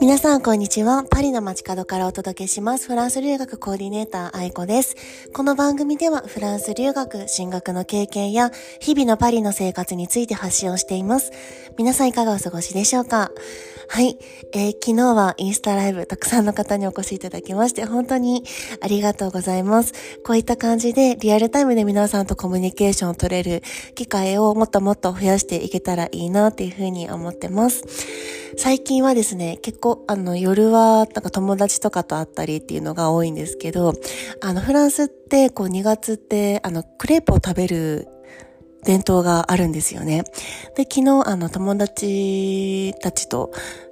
皆さん、こんにちは。パリの街角からお届けします。フランス留学コーディネーター、愛子です。この番組では、フランス留学、進学の経験や、日々のパリの生活について発信をしています。皆さん、いかがお過ごしでしょうか？はい、えー、昨日はインスタライブ、たくさんの方にお越しいただきまして、本当にありがとうございます。こういった感じで、リアルタイムで皆さんとコミュニケーションを取れる機会をもっともっと増やしていけたらいいなっていうふうに思ってます。最近はですね、結構、あの、夜は、なんか友達とかと会ったりっていうのが多いんですけど、あの、フランスって、こう、2月って、あの、クレープを食べる伝統があるんですよね。で、昨日、あの、友達たちと、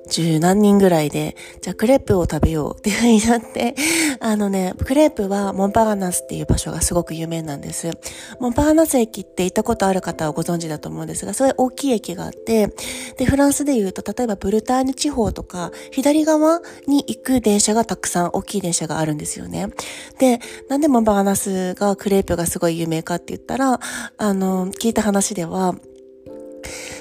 十何人ぐらいで、じゃあクレープを食べようっていう風になって、あのね、クレープはモンパガナスっていう場所がすごく有名なんです。モンパガナス駅って行ったことある方はご存知だと思うんですが、そうい大きい駅があって、で、フランスで言うと、例えばブルターニュ地方とか、左側に行く電車がたくさん大きい電車があるんですよね。で、なんでモンパガナスがクレープがすごい有名かって言ったら、あの、聞いた話では、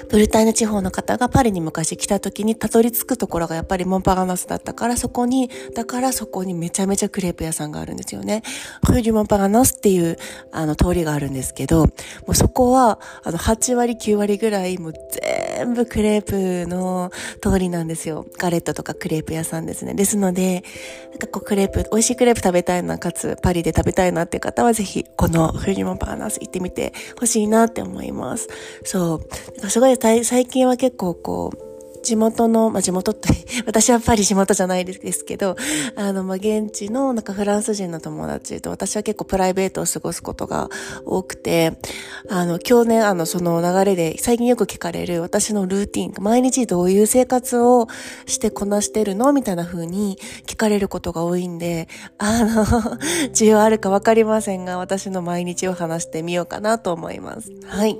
ブルターニュ地方の方がパリに昔来た時にたどり着くところがやっぱりモンパガナスだったからそこに、だからそこにめちゃめちゃクレープ屋さんがあるんですよね。フーデュモンパガナスっていうあの通りがあるんですけど、もうそこはあの8割9割ぐらいもう全部クレープの通りなんですよ。ガレットとかクレープ屋さんですね。ですので、なんかこうクレープ、美味しいクレープ食べたいな、かつパリで食べたいなっていう方はぜひこのフーデュモンパガナス行ってみてほしいなって思います。そう。すごい最近は結構こう、地元の、まあ、地元って 私はパリ地元じゃないですけど、あの、ま、現地のなんかフランス人の友達と私は結構プライベートを過ごすことが多くて、あの、去年あの、その流れで最近よく聞かれる私のルーティン、毎日どういう生活をしてこなしてるの？みたいな風に聞かれることが多いんで、あの、需要あるかわかりませんが、私の毎日を話してみようかなと思います。はい。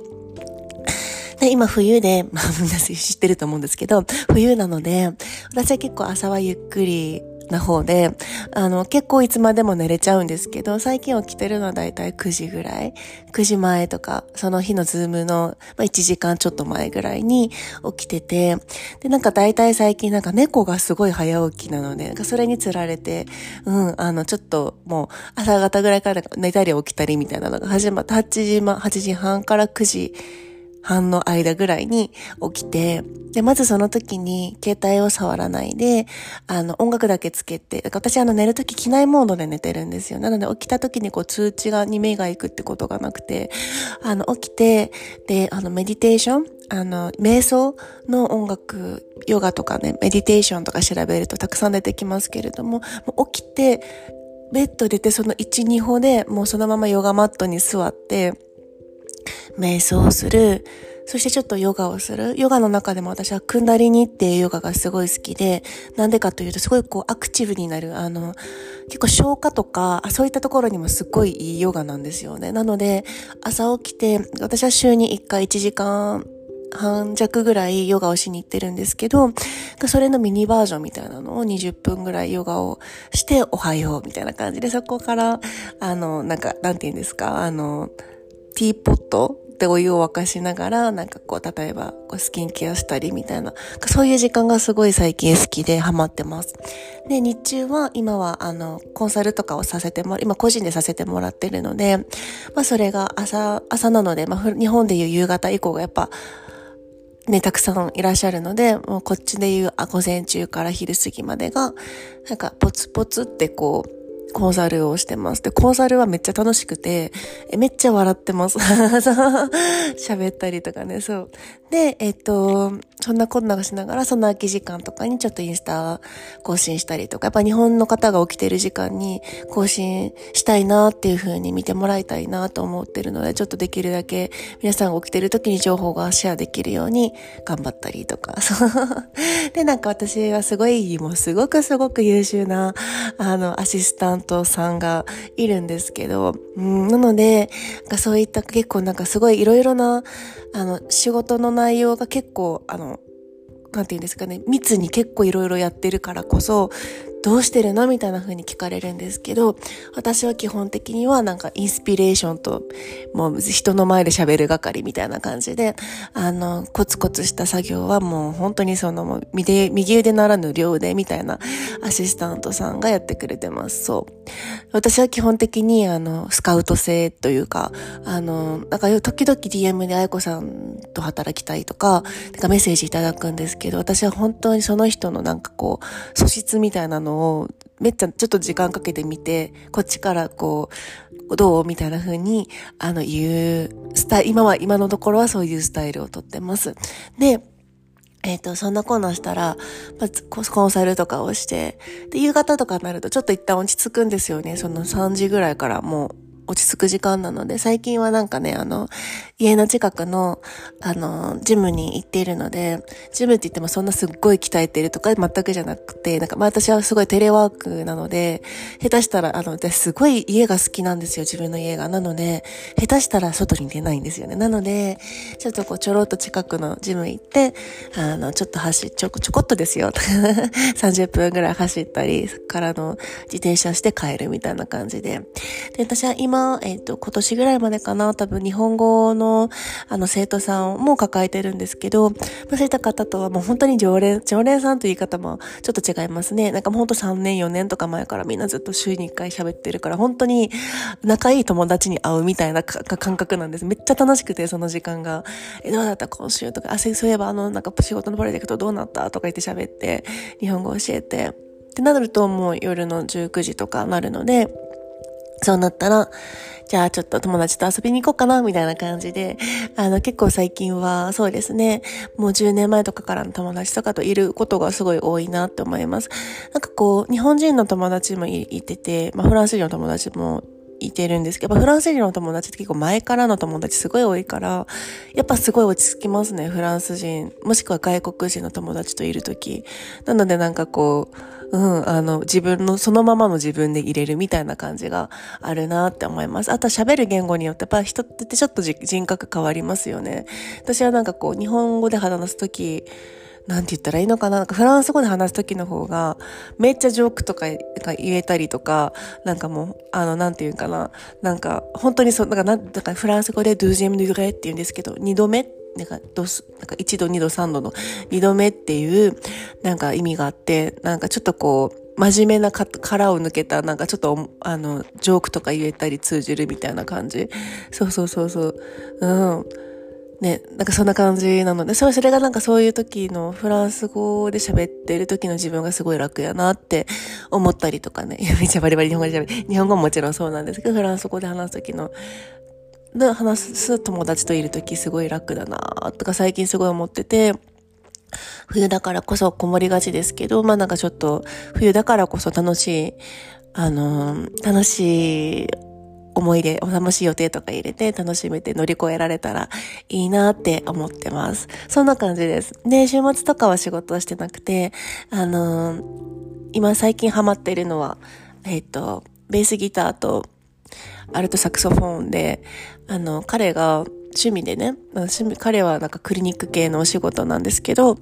で、今冬で、まあ皆さん知ってると思うんですけど、冬なので、私は結構朝はゆっくりな方で、あの、結構いつまでも寝れちゃうんですけど、最近起きてるのはだいたい9時ぐらい、9時前とか、その日のズームの、まあ、1時間ちょっと前ぐらいに起きてて、で、なんかだいたい最近なんか猫がすごい早起きなので、なんかそれにつられて、うん、あの、ちょっともう朝方ぐらいから寝たり起きたりみたいなのが始まった、8時、ま、8時半から9時、半の間ぐらいに起きて、で、まずその時に携帯を触らないで、あの、音楽だけつけて、か私あの寝る時機内モードで寝てるんですよ。なので起きた時にこう通知がに目が行くってことがなくて、あの、起きて、で、あの、メディテーションあの、瞑想の音楽、ヨガとかね、メディテーションとか調べるとたくさん出てきますけれども、もう起きて、ベッド出てその1、2歩でもうそのままヨガマットに座って、瞑想する、そしてちょっとヨガをする。ヨガの中でも私はクンダリニっていうヨガがすごい好きで、なんでかというとすごいこうアクティブになる、あの、結構消化とか、そういったところにもすっごいいいヨガなんですよね。なので、朝起きて、私は週に1回1時間半弱ぐらいヨガをしに行ってるんですけど、それのミニバージョンみたいなのを20分ぐらいヨガをしておはようみたいな感じで、そこから、あの、なんか、なんて言うんですか、あの、ティーポットでお湯を沸かしながら、なんかこう、例えば、こうスキンケアしたりみたいな、そういう時間がすごい最近好きでハマってます。で、日中は、今は、あの、コンサルとかをさせてもら、今個人でさせてもらってるので、まあそれが朝、朝なので、まあ日本でいう夕方以降がやっぱ、ね、たくさんいらっしゃるので、もうこっちでいうあ午前中から昼過ぎまでが、なんかポツポツってこう、コンサルをしてます。で、コンサルはめっちゃ楽しくて、えめっちゃ笑ってます。喋ったりとかね、そう。で、えっと、そんなこんながしながら、その空き時間とかにちょっとインスタ更新したりとか、やっぱ日本の方が起きてる時間に更新したいなっていう風に見てもらいたいなと思ってるので、ちょっとできるだけ皆さんが起きてる時に情報がシェアできるように頑張ったりとか。そ うで、なんか私はすごい、もうすごくすごく優秀な、あの、アシスタント当さんがいるんですけど、うん、なので、そういった結構なんかすごいいろいろな、あの、仕事の内容が結構、あの、なんていうんですかね、密に結構いろいろやってるからこそ、どうしてるの？みたいな風に聞かれるんですけど、私は基本的にはなんかインスピレーションと、もう人の前で喋る係みたいな感じで、あの、コツコツした作業はもう本当にその、右腕ならぬ両腕みたいなアシスタントさんがやってくれてます。そう。私は基本的にあの、スカウト制というか、あの、なんか時々 DM で愛子さんと働きたいとか、なんかメッセージいただくんですけど、私は本当にその人のなんかこう、素質みたいなのをのをめっちゃちょっと時間かけてみて、こっちからこう、どう？みたいな風に、あの、言う、スタイル、今は、今のところはそういうスタイルをとってます。で、えっ、ー、と、そんなコーナーしたら、まず、コンサルとかをして、で、夕方とかになるとちょっと一旦落ち着くんですよね。その3時ぐらいからもう落ち着く時間なので、最近はなんかね、あの、家の近くの、あの、ジムに行っているので、ジムって言ってもそんなすっごい鍛えてるとか全くじゃなくて、なんか、まあ私はすごいテレワークなので、下手したら、あの、私すごい家が好きなんですよ、自分の家が。なので、下手したら外に出ないんですよね。なので、ちょっとこう、ちょろっと近くのジム行って、あの、ちょっと走、ちょ、ちょこっとですよ。30分ぐらい走ったり、からの自転車して帰るみたいな感じで。で、私は今今、えっ、ー、と、今年ぐらいまでかな、多分日本語の、あの、生徒さんも抱えてるんですけど、まあ、そういった方とはもう本当に常連、常連さんという言い方もちょっと違いますね。なんかもうほんと3年、4年とか前からみんなずっと週に1回喋ってるから、本当に仲いい友達に会うみたいな感覚なんです。めっちゃ楽しくて、その時間が。え、どうだった今週とか、あ、そういえばあの、なんか仕事のプロジェクトどうなったとか言って喋って、日本語教えて。ってなるともう夜の19時とかなるので、そうなったら、じゃあちょっと友達と遊びに行こうかな、みたいな感じで、あの結構最近はそうですね、もう10年前とかからの友達とかといることがすごい多いなって思います。なんかこう、日本人の友達もいてて、まあフランス人の友達もいてるんですけど、フランス人の友達って結構前からの友達すごい多いから、やっぱすごい落ち着きますね、フランス人、もしくは外国人の友達といるとき。なのでなんかこう、うん、あの、自分の、そのままの自分で入れるみたいな感じがあるなって思います。あとは喋る言語によって、やっぱ人ってちょっと人格変わりますよね。私はなんかこう、日本語で話すとき、なんて言ったらいいのかな？なんかフランス語で話すときの方が、めっちゃジョークとか言えたりとか、なんかもう、あの、なんて言うかな？なんか、本当にそう、なんか、なんかフランス語でドゥージェムデュレって言うんですけど、二度目なんか、どす、なんか1度、2度、3度の2度目っていう、なんか意味があって、なんかちょっとこう、真面目な殻を抜けた、なんかちょっと、あの、ジョークとか言えたり通じるみたいな感じ。そうそうそうそう。うん。ね、なんかそんな感じなので、それそれがなんかそういう時のフランス語で喋ってる時の自分がすごい楽やなって思ったりとかね。めっちゃバリバリ日本語で喋る。日本語ももちろんそうなんですけど、フランス語で話す時ので話す友達といる時すごい楽だなとか最近すごい思ってて、冬だからこそこもりがちですけど、まあなんかちょっと冬だからこそ楽しい、あの楽しい思い出、お楽しい予定とか入れて楽しめて乗り越えられたらいいなって思ってます。そんな感じです。で、週末とかは仕事をしてなくて、あの今最近ハマってるのは、えっ、と、ベースギターとアルトサクソフォンで、あの、彼が趣味でね、趣味、彼はなんかクリニック系のお仕事なんですけど、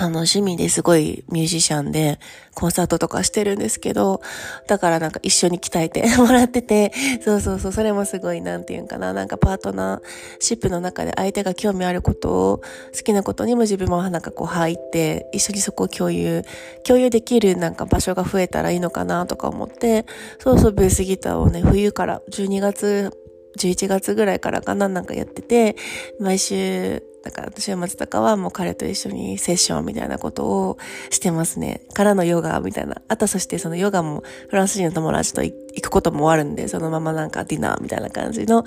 あの、趣味ですごいミュージシャンで、コンサートとかしてるんですけど、だからなんか一緒に鍛えて もらってて、そうそうそう、それもすごい、なんていうんかな、なんかパートナーシップの中で相手が興味あることを、好きなことにも自分もなんかこう入って、一緒にそこを共有、共有できるなんか場所が増えたらいいのかなとか思って、そうそう、ベースギターをね、冬から12月11月ぐらいからかななんかやってて、毎週だから週末とかはもう彼と一緒にセッションみたいなことをしてますね。からのヨガみたいな。あとそしてそのヨガもフランス人の友達と行くこともあるんで、そのままなんかディナーみたいな感じの。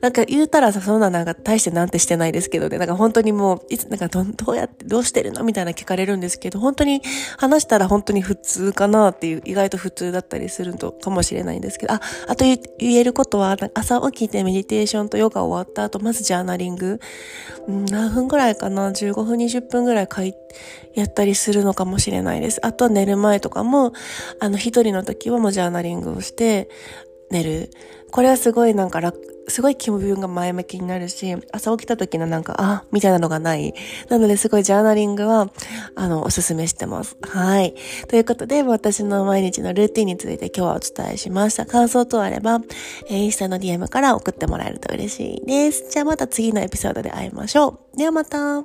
なんか言うたらさ、そんななんか大してなんてしてないですけどね。なんか本当にもう、いつ、なんかどどうやって、どうしてるのみたいな聞かれるんですけど、本当に話したら本当に普通かなっていう、意外と普通だったりするとかもしれないんですけど、あ、あと言えることは、朝起きてメディテーションとヨガ終わった後、まずジャーナリング。何分ぐらいかな ?15 分、20分ぐらい書い、やったりするのかもしれないです。あとは寝る前とかも、あの、一人の時はもうジャーナリングをして、寝る。これはすごいなんか、すごい気分が前向きになるし、朝起きた時のなんか、あ、みたいなのがない。なのですごいジャーナリングは、あの、おすすめしてます。はい。ということで、私の毎日のルーティンについて今日はお伝えしました。感想等あれば、え、インスタの DM から送ってもらえると嬉しいです。じゃあまた次のエピソードで会いましょう。ではまた。